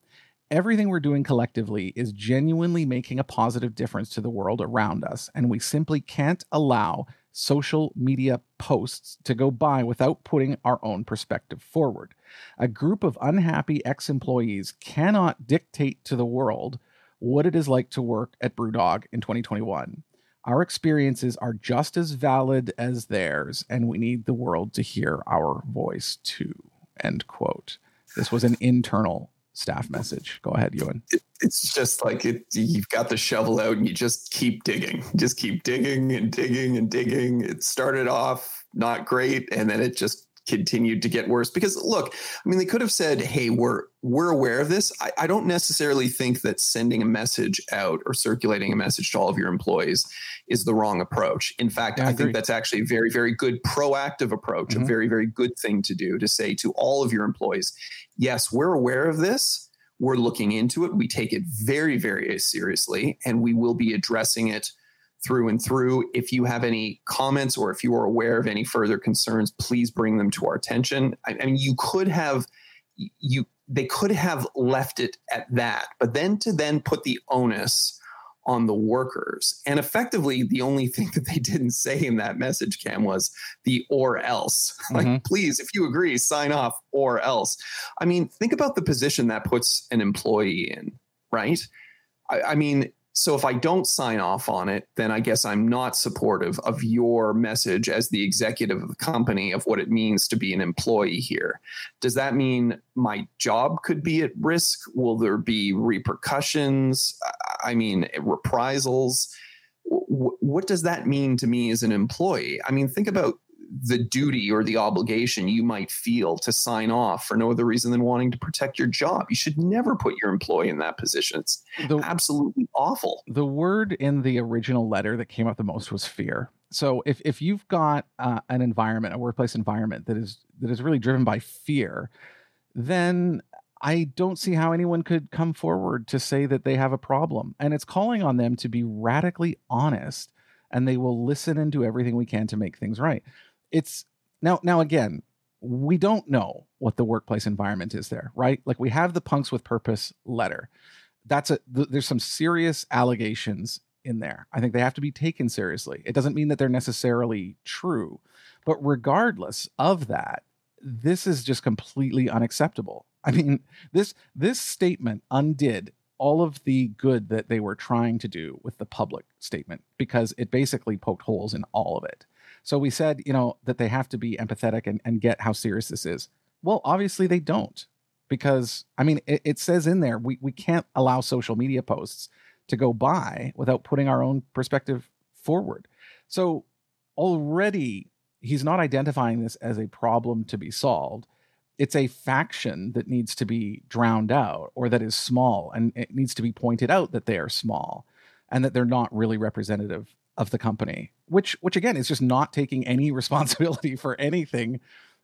Everything we're doing collectively is genuinely making a positive difference to the world around us, and we simply can't allow social media posts to go by without putting our own perspective forward. A group of unhappy ex employees cannot dictate to the world what it is like to work at Brewdog in 2021. Our experiences are just as valid as theirs, and we need the world to hear our voice too. End quote. This was an internal staff message. Go ahead, Ewan. It, it's just like it, you've got the shovel out and you just keep digging, just keep digging and digging and digging. It started off not great, and then it just continued to get worse. Because look i mean they could have said hey we're we're aware of this. I, I, don't necessarily think that sending a message out or circulating a message to all of your employees is the wrong approach. In fact I, I think that's actually a very very good proactive approach mm-hmm. a very very good thing to do to say to all of your employees yes we're aware of this. We're looking into it. We take it very very seriously and we will be addressing it through and through. If you have any comments or if you are aware of any further concerns, please bring them to our attention. I, I mean, you could have you they could have left it at that, but then to then put the onus on the workers. And effectively, the only thing that they didn't say in that message, Cam, was the or else. Like, mm-hmm. please, if you agree, sign off or else. I mean, think about the position that puts an employee in, right? I, I mean, so if I don't sign off on it, then I guess I'm not supportive of your message as the executive of the company of what it means to be an employee here. Does that mean my job could be at risk? Will there be repercussions? I mean, reprisals? what does that mean to me as an employee? I mean, think about the duty or the obligation you might feel to sign off for no other reason than wanting to protect your job. You should never put your employee in that position. It's the, absolutely awful. The word in the original letter that came up the most was fear. So if if you've got uh, an environment, a workplace environment that is that is really driven by fear, then I don't see how anyone could come forward to say that they have a problem. And it's calling on them to be radically honest and they will listen and do everything we can to make things right it's now now again we don't know what the workplace environment is there right? Like we have the punks with purpose letter. That's a th- there's some serious allegations in there. I think they have to be taken seriously. It doesn't mean that they're necessarily true but regardless of that this is just completely unacceptable. I mean this this statement undid all of the good that they were trying to do with the public statement because it basically poked holes in all of it so we said, you know, that they have to be empathetic and, and get how serious this is. Well, obviously they don't, because I mean, it, it says in there we, we can't allow social media posts to go by without putting our own perspective forward. So already he's not identifying this as a problem to be solved. It's a faction that needs to be drowned out or that is small and it needs to be pointed out that they are small and that they're not really representative of the company, which which again is just not taking any responsibility for anything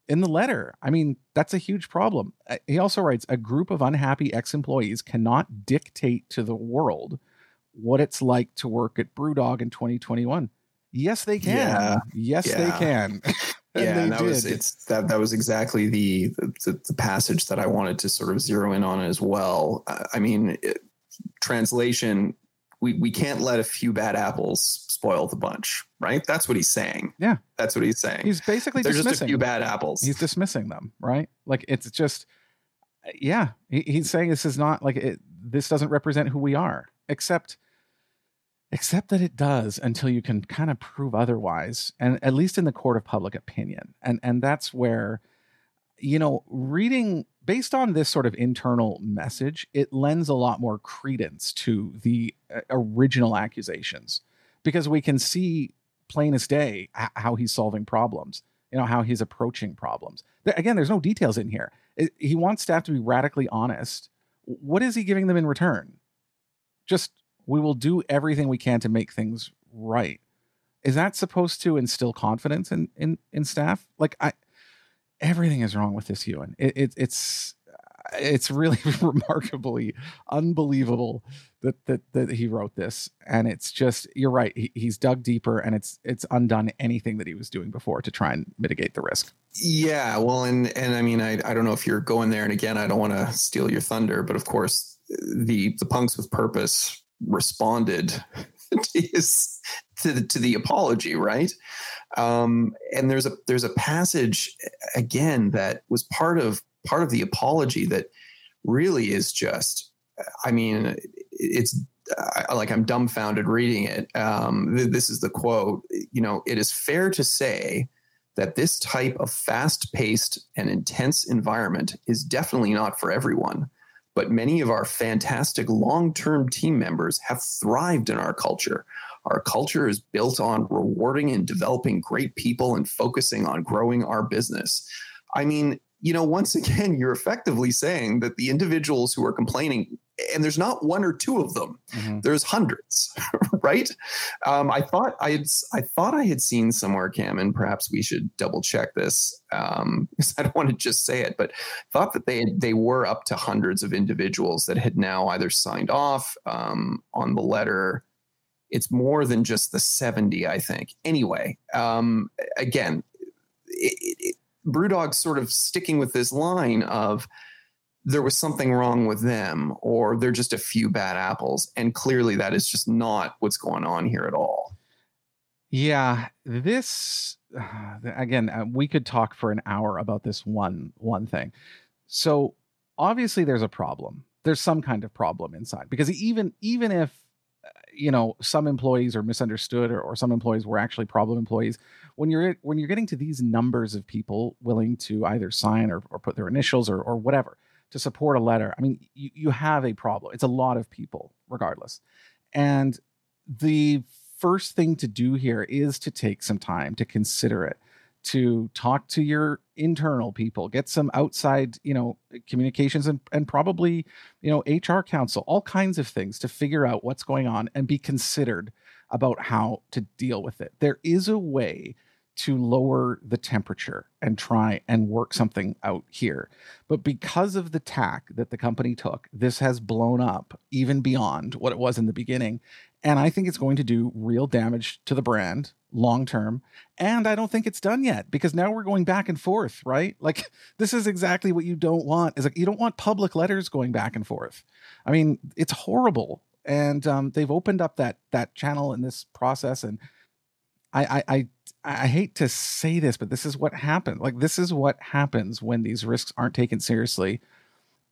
in the letter. I mean, that's a huge problem. Uh, he also writes a group of unhappy ex-employees cannot dictate to the world what it's like to work at Brewdog in 2021. Yes, they can. Yeah. Yes, yeah. they can. yeah, and that did. was it's that that was exactly the, the, the passage that I wanted to sort of zero in on as well. I mean, it, translation we we can't let a few bad apples spoil the bunch, right? That's what he's saying. Yeah, that's what he's saying. He's basically there's just a few bad apples. He's dismissing them, right? Like it's just, yeah. He, he's saying this is not like it, this doesn't represent who we are, except except that it does until you can kind of prove otherwise, and at least in the court of public opinion, and and that's where, you know, reading based on this sort of internal message, it lends a lot more credence to the uh, original accusations because we can see plain as day how he's solving problems, you know, how he's approaching problems. Again, there's no details in here. He wants staff to be radically honest. What is he giving them in return? Just, we will do everything we can to make things right. Is that supposed to instill confidence in in, in staff? Like I, everything is wrong with this Ewan. It, it, it's it's really remarkably unbelievable that, that that he wrote this and it's just you're right he, he's dug deeper and it's it's undone anything that he was doing before to try and mitigate the risk yeah well and and i mean i, I don't know if you're going there and again i don't want to steal your thunder but of course the the punks with purpose responded to his to the, to the apology, right? Um, and there's a there's a passage again that was part of part of the apology that really is just, I mean, it's like I'm dumbfounded reading it. Um, this is the quote. You know, it is fair to say that this type of fast paced and intense environment is definitely not for everyone. But many of our fantastic long term team members have thrived in our culture. Our culture is built on rewarding and developing great people and focusing on growing our business. I mean, you know, once again, you're effectively saying that the individuals who are complaining, and there's not one or two of them, mm-hmm. there's hundreds, right? Um, I thought I had, I thought I had seen somewhere, Cam, and perhaps we should double check this um, because I don't want to just say it, but thought that they they were up to hundreds of individuals that had now either signed off um, on the letter. It's more than just the 70, I think. Anyway, um, again, it, it, Brewdog's sort of sticking with this line of there was something wrong with them or they're just a few bad apples. And clearly that is just not what's going on here at all. Yeah, this again, uh, we could talk for an hour about this one one thing. So obviously there's a problem. There's some kind of problem inside because even even if you know some employees are misunderstood or, or some employees were actually problem employees. When you're when you're getting to these numbers of people willing to either sign or, or put their initials or, or whatever to support a letter i mean you, you have a problem. It's a lot of people regardless. And the first thing to do here is to take some time to consider it to talk to your internal people, get some outside, you know, communications and, and probably, you know, HR counsel, all kinds of things to figure out what's going on and be considered about how to deal with it. There is a way to lower the temperature and try and work something out here. But because of the tack that the company took, this has blown up even beyond what it was in the beginning. And I think it's going to do real damage to the brand long term. And I don't think it's done yet because now we're going back and forth, right? Like this is exactly what you don't want. Is like you don't want public letters going back and forth. I mean, it's horrible. And um, they've opened up that that channel in this process. And I, I I I hate to say this, but this is what happens. Like this is what happens when these risks aren't taken seriously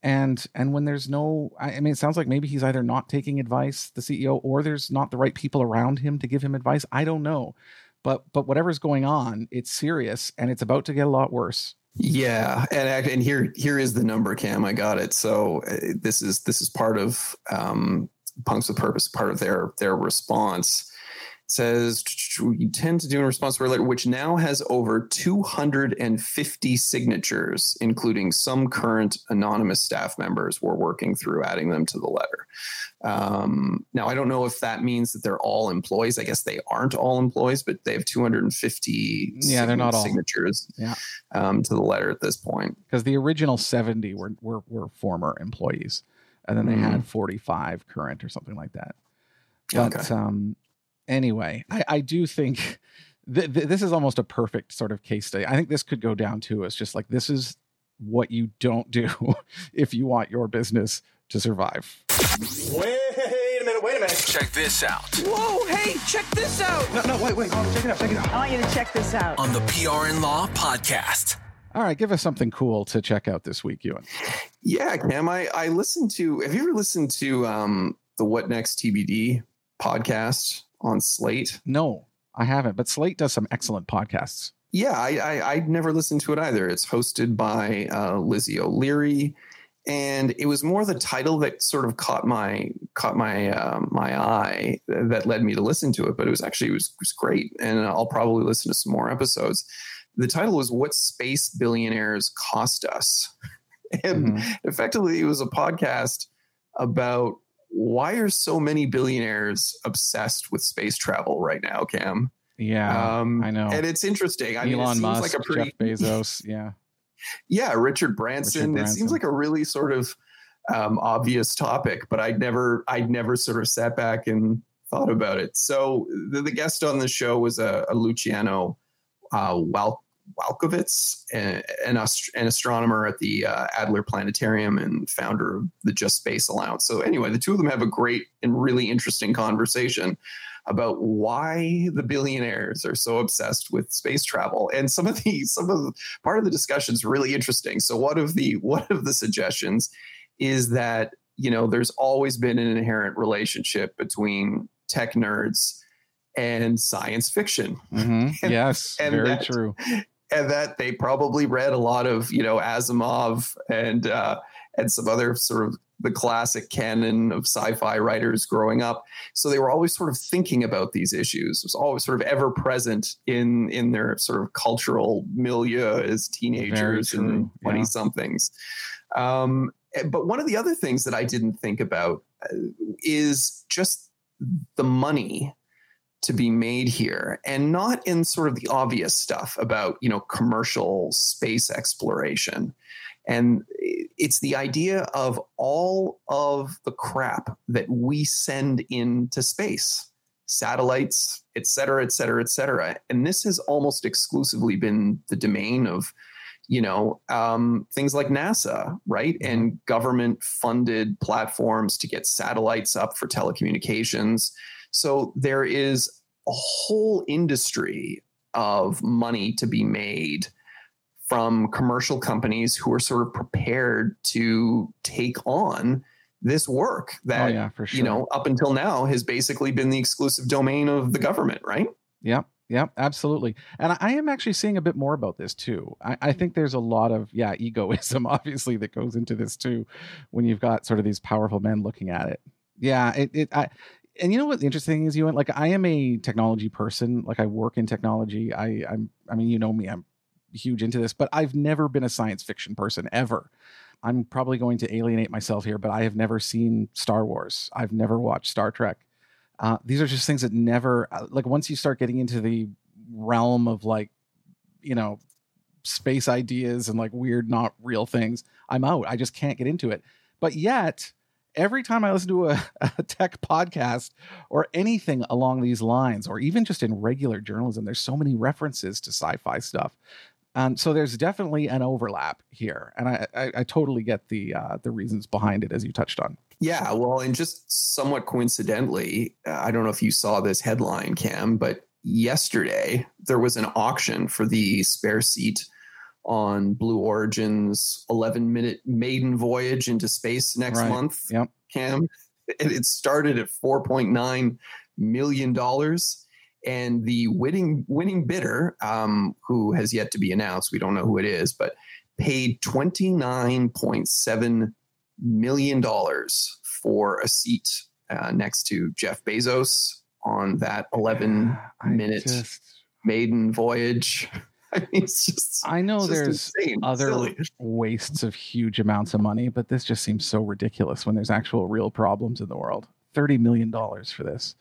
and and when there's no i mean it sounds like maybe he's either not taking advice the ceo or there's not the right people around him to give him advice. I don't know. But but whatever's going on it's serious and it's about to get a lot worse. Yeah and and here here is the number cam. I got it. So uh, this is this is part of um punks with purpose part of their their response says we tend to do in response to our letter, which now has over 250 signatures, including some current anonymous staff members. We're working through adding them to the letter. Um, now, I don't know if that means that they're all employees. I guess they aren't all employees, but they have 250 yeah, they're not all. signatures yeah. um, to the letter at this point. Because the original 70 were, were, were former employees, and then they mm-hmm. had 45 current or something like that. But okay. um, anyway, I, I do think th- th- this is almost a perfect sort of case study. I think this could go down to as just like this is what you don't do if you want your business to survive. Wait a minute, wait a minute. Check this out. Whoa, hey, check this out. No, no, wait, wait. Oh, check it out, check it out. I want you to check this out. On the PR in Law podcast. All right, give us something cool to check out this week, Ewan. Yeah, Cam, I, I listened to, have you ever listened to um, the What Next TBD podcast? On Slate? No, I haven't. But Slate does some excellent podcasts. Yeah, I, I, I never listened to it either. It's hosted by uh, Lizzie O'Leary, and it was more the title that sort of caught my caught my uh, my eye that led me to listen to it. But it was actually it was, it was great, and I'll probably listen to some more episodes. The title was "What Space Billionaires Cost Us," and mm-hmm. effectively, it was a podcast about why are so many billionaires obsessed with space travel right now, Cam? Yeah, um, I know. And it's interesting. I Elon mean, it Musk, like a pretty, Jeff Bezos. Yeah. yeah, Richard Branson. Richard Branson. It seems like a really sort of um, obvious topic, but I'd never, I'd never sort of sat back and thought about it. So the, the guest on the show was a, a Lucianne uh, Wal- Walkowicz, an, an, astronomer at the uh, Adler Planetarium and founder of the JustSpace Alliance. So, anyway, the two of them have a great and really interesting conversation. about why the billionaires are so obsessed with space travel. And some of the some of the, part of the discussion is really interesting. So one of the one of the suggestions is that you know there's always been an inherent relationship between tech nerds and science fiction. Mm-hmm. And, yes, and very that, true. And that they probably read a lot of you know Asimov and uh, and some other sort of the classic canon of sci-fi writers growing up. So they were always sort of thinking about these issues. It was always sort of ever present in in their sort of cultural milieu as teenagers and twenty somethings. Um, but one of the other things that I didn't think about uh, is just the money to be made here and not in sort of the obvious stuff about you know commercial space exploration. And it's the idea of all of the crap that we send into space satellites et cetera et cetera et cetera. And this has almost exclusively been the domain of you know um, things like nasa right? And government funded platforms to get satellites up for telecommunications. So there is a whole industry of money to be made from commercial companies who are sort of prepared to take on this work that oh, yeah, sure. you know up until now has basically been the exclusive domain of the government right? Yeah yeah absolutely. And i am actually seeing a bit more about this too. I, I, think there's a lot of yeah egoism obviously that goes into this too when you've got sort of these powerful men looking at it. Yeah it, it I, and you know what the interesting thing is Ewan like i am a technology person like i work in technology i i'm i mean you know me i'm huge into this, but I've never been a science fiction person ever. I'm probably going to alienate myself here, but I have never seen Star Wars. I've never watched Star Trek. Uh, these are just things that never uh, like once you start getting into the realm of like you know space ideas and like weird not real things i'm out i just can't get into it but yet every time i listen to a, a tech podcast or anything along these lines or even just in regular journalism there's so many references to sci-fi stuff um, so there's definitely an overlap here, and I, I, I totally get the uh, the reasons behind it as you touched on. Yeah, well, and just somewhat coincidentally, uh, I don't know if you saw this headline, Cam, but yesterday there was an auction for the spare seat on Blue Origin's 11 minute maiden voyage into space next right. month. Yep. Cam, and it started at 4.9 million dollars and the winning winning bidder, um, who has yet to be announced, we don't know who it is, but paid twenty nine point seven million dollars for a seat uh, next to Jeff Bezos on that eleven minute just... maiden voyage. I mean, just. I know there's insane, other silly. wastes of huge amounts of money, but this just seems so ridiculous when there's actual real problems in the world. Thirty million dollars for this.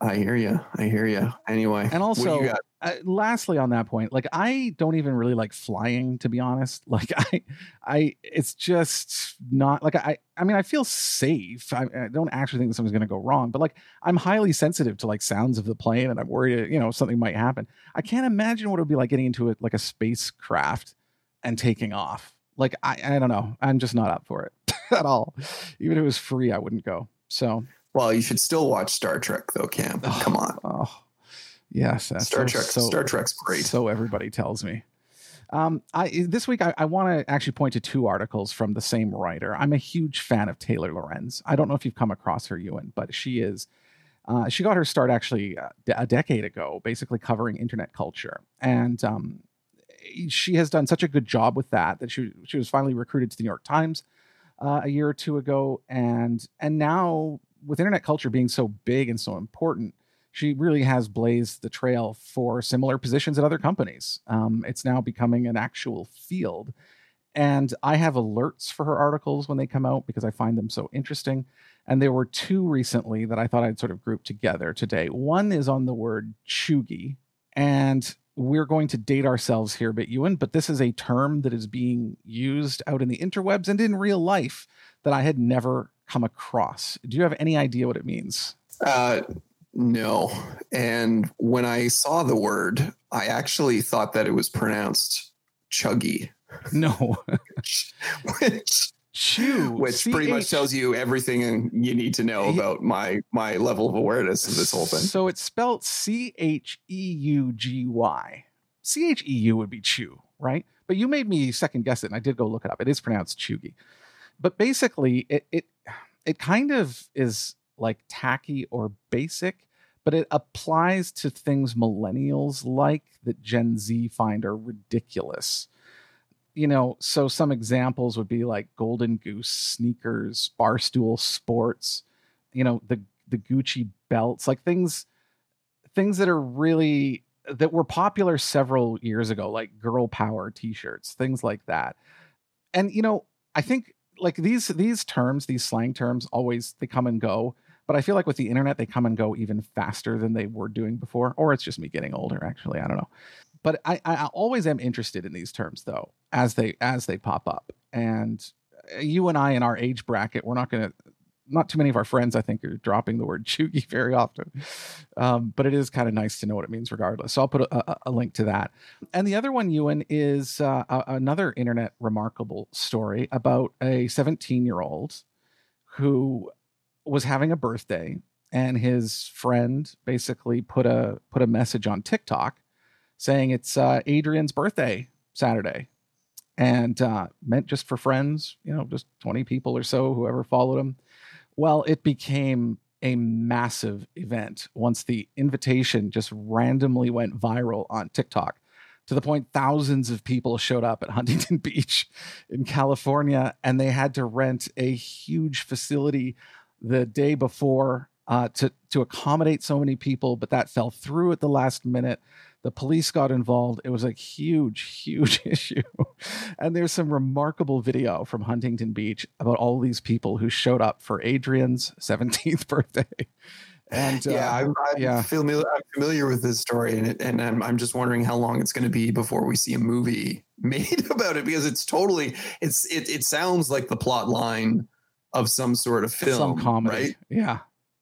I hear you. I hear you. Anyway, and also, uh, lastly, on that point, like I don't even really like flying, to be honest. Like I, I, it's just not like I. I mean, I feel safe. I, I don't actually think something's going to go wrong, but like I'm highly sensitive to like sounds of the plane, and I'm worried, you know, something might happen. I can't imagine what it would be like getting into it like a spacecraft and taking off. Like I, I don't know. I'm just not up for it at all. Even if it was free, I wouldn't go. So well, you should still watch Star Trek, though, Cam. Oh, Come on. Oh, yes. Star Trek. So, Star Trek's great. So everybody tells me. Um, I this week I, I want to actually point to two articles from the same writer. I'm a huge fan of Taylor Lorenz. I don't know if you've come across her, Ewan, but she is. Uh, she got her start actually uh, a decade ago, basically covering internet culture, and um, she has done such a good job with that that she she was finally recruited to the New York Times uh, a year or two ago, and and now with internet culture being so big and so important, she really has blazed the trail for similar positions at other companies. Um, it's now becoming an actual field. And I have alerts for her articles when they come out because I find them so interesting. And there were two recently that I thought I'd sort of group together today. One is on the word cheugy. And we're going to date ourselves here a bit, Ewan, but this is a term that is being used out in the interwebs and in real life that I had never come across. Do you have any idea what it means? Uh, no. And when I saw the word, I actually thought that it was pronounced chuggy. No. which, Chew, which pretty much tells you everything you need to know about my my level of awareness of this whole thing. So it's spelled C H E U G Y. C H E U would be chew, right? But you made me second guess it, and I did go look it up. It is pronounced chuggy. But basically, it it it kind of is like tacky or basic, but it applies to things millennials like that Gen Z find are ridiculous. You know, so some examples would be like Golden Goose sneakers, Barstool Sports, you know, the the Gucci belts, like things things that are really that were popular several years ago, like girl power t-shirts, things like that. And you know, I think like these these terms, these slang terms always they come and go, but I feel like with the internet they come and go even faster than they were doing before or it's just me getting older actually, I don't know. But I I always am interested in these terms though as they as they pop up. And uh, you and I in our age bracket, we're not going to not too many of our friends, I think, are dropping the word chuggy very often. Um, but it is kind of nice to know what it means regardless. So I'll put a, a, a link to that. And the other one, Ewan, is uh, a, another internet remarkable story about a 17 year old who was having a birthday and his friend basically put a put a message on TikTok saying it's uh, Adrian's birthday Saturday and uh, meant just for friends, you know, just 20 people or so, whoever followed him. Well, it became a massive event once the invitation just randomly went viral on TikTok to the point thousands of people showed up at Huntington Beach in California and they had to rent a huge facility the day before uh, to to accommodate so many people, but that fell through at the last minute. The police got involved. It was a huge, huge issue. and there's some remarkable video from Huntington Beach about all these people who showed up for Adrian's 17th birthday. And uh, yeah, I'm, I'm yeah. familiar. I'm familiar with this story, and it, and I'm, I'm just wondering how long it's going to be before we see a movie made about it because it's totally it's it it sounds like the plot line of some sort of film, some comedy. right? Yeah.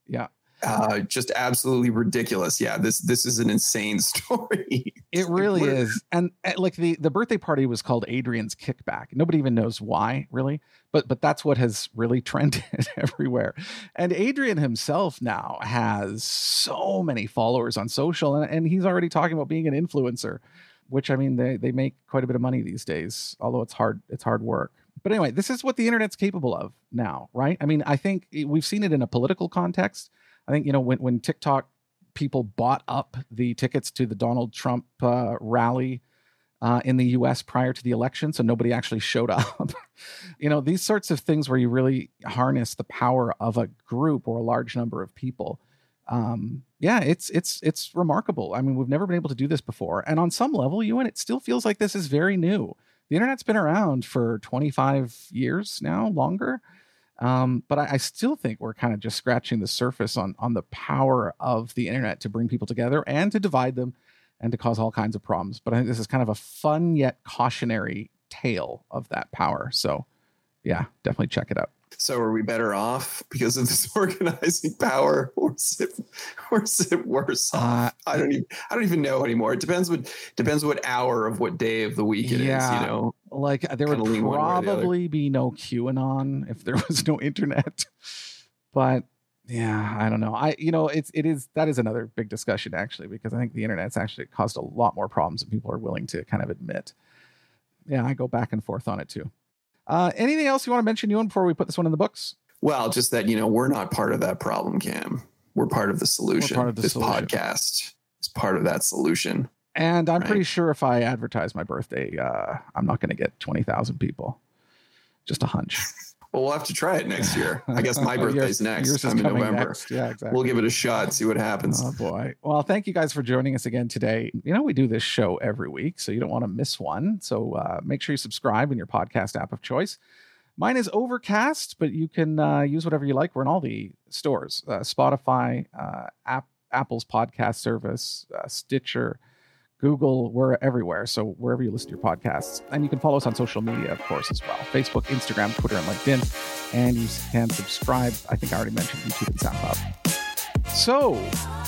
Yeah. Uh, just absolutely ridiculous. Yeah, this this is an insane story. It really We're- is. And uh, like the the birthday party was called Adrian's Kickback. Nobody even knows why, really. But but that's what has really trended everywhere. And Adrian himself now has so many followers on social and, and he's already talking about being an influencer, which I mean they they make quite a bit of money these days, although it's hard it's hard work. But anyway, this is what the internet's capable of now, right? I mean, I think we've seen it in a political context. I think you know when when TikTok people bought up the tickets to the Donald Trump uh, rally uh, in the U.S. prior to the election, so nobody actually showed up. you know, these sorts of things where you really harness the power of a group or a large number of people. Um, yeah, it's it's it's remarkable. I mean, we've never been able to do this before, and on some level, you and it still feels like this is very new. The internet's been around for 25 years now, longer. Um, but I, I still think we're kind of just scratching the surface on on the power of the internet to bring people together and to divide them and to cause all kinds of problems. But I think this is kind of a fun yet cautionary tale of that power. So yeah, definitely check it out. So are we better off because of this organizing power, or is it, or is it worse? Uh. I don't even I don't even know anymore. It depends what depends what hour of what day of the week it is. Yeah. You know, Like there would Kinda lean one way or the probably be no QAnon if there was no internet. But yeah, I don't know. I you know it's it is that is another big discussion actually because I think the internet's actually caused a lot more problems than people are willing to kind of admit. Yeah, I go back and forth on it too. Uh, anything else you want to mention, Ewan, before we put this one in the books? well, just that you know we're not part of that problem, Cam. We're part of the solution. part of the this solution. podcast is part of that solution. And I'm Right. pretty sure if I advertise my birthday, uh, I'm not going to get 20,000 people. Just a hunch. Well, we'll have to try it next year. I guess my Yours- birthday's next. yours is I'm in November. next. Yeah, exactly. We'll give it a shot. See what happens. Oh boy. Well, thank you guys for joining us again today. You know, we do this show every week, so you don't want to miss one. So uh, make sure you subscribe in your podcast app of choice. Mine is Overcast, but you can uh, use whatever you like. We're in all the stores uh, Spotify, uh, App, Apple's podcast service, uh, Stitcher, Google, we're everywhere. So wherever you listen to your podcasts. And you can follow us on social media, of course, as well Facebook, Instagram, Twitter, and LinkedIn. And you can subscribe. I think I already mentioned YouTube and SoundCloud. So,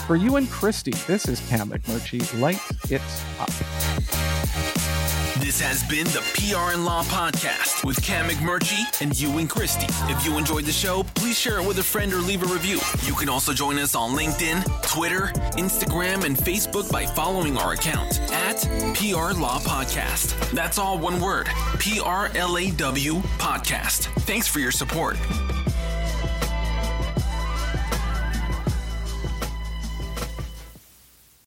for Ewan Christie, this is Cam McMurchie. Light it up. This has been the PR and Law Podcast with Cam McMurtry and Ewan Christie. If you enjoyed the show, please share it with a friend or leave a review. You can also join us on LinkedIn, Twitter, Instagram, and Facebook by following our account at PR Law Podcast. That's all one word P R L A W Podcast. Thanks for your support.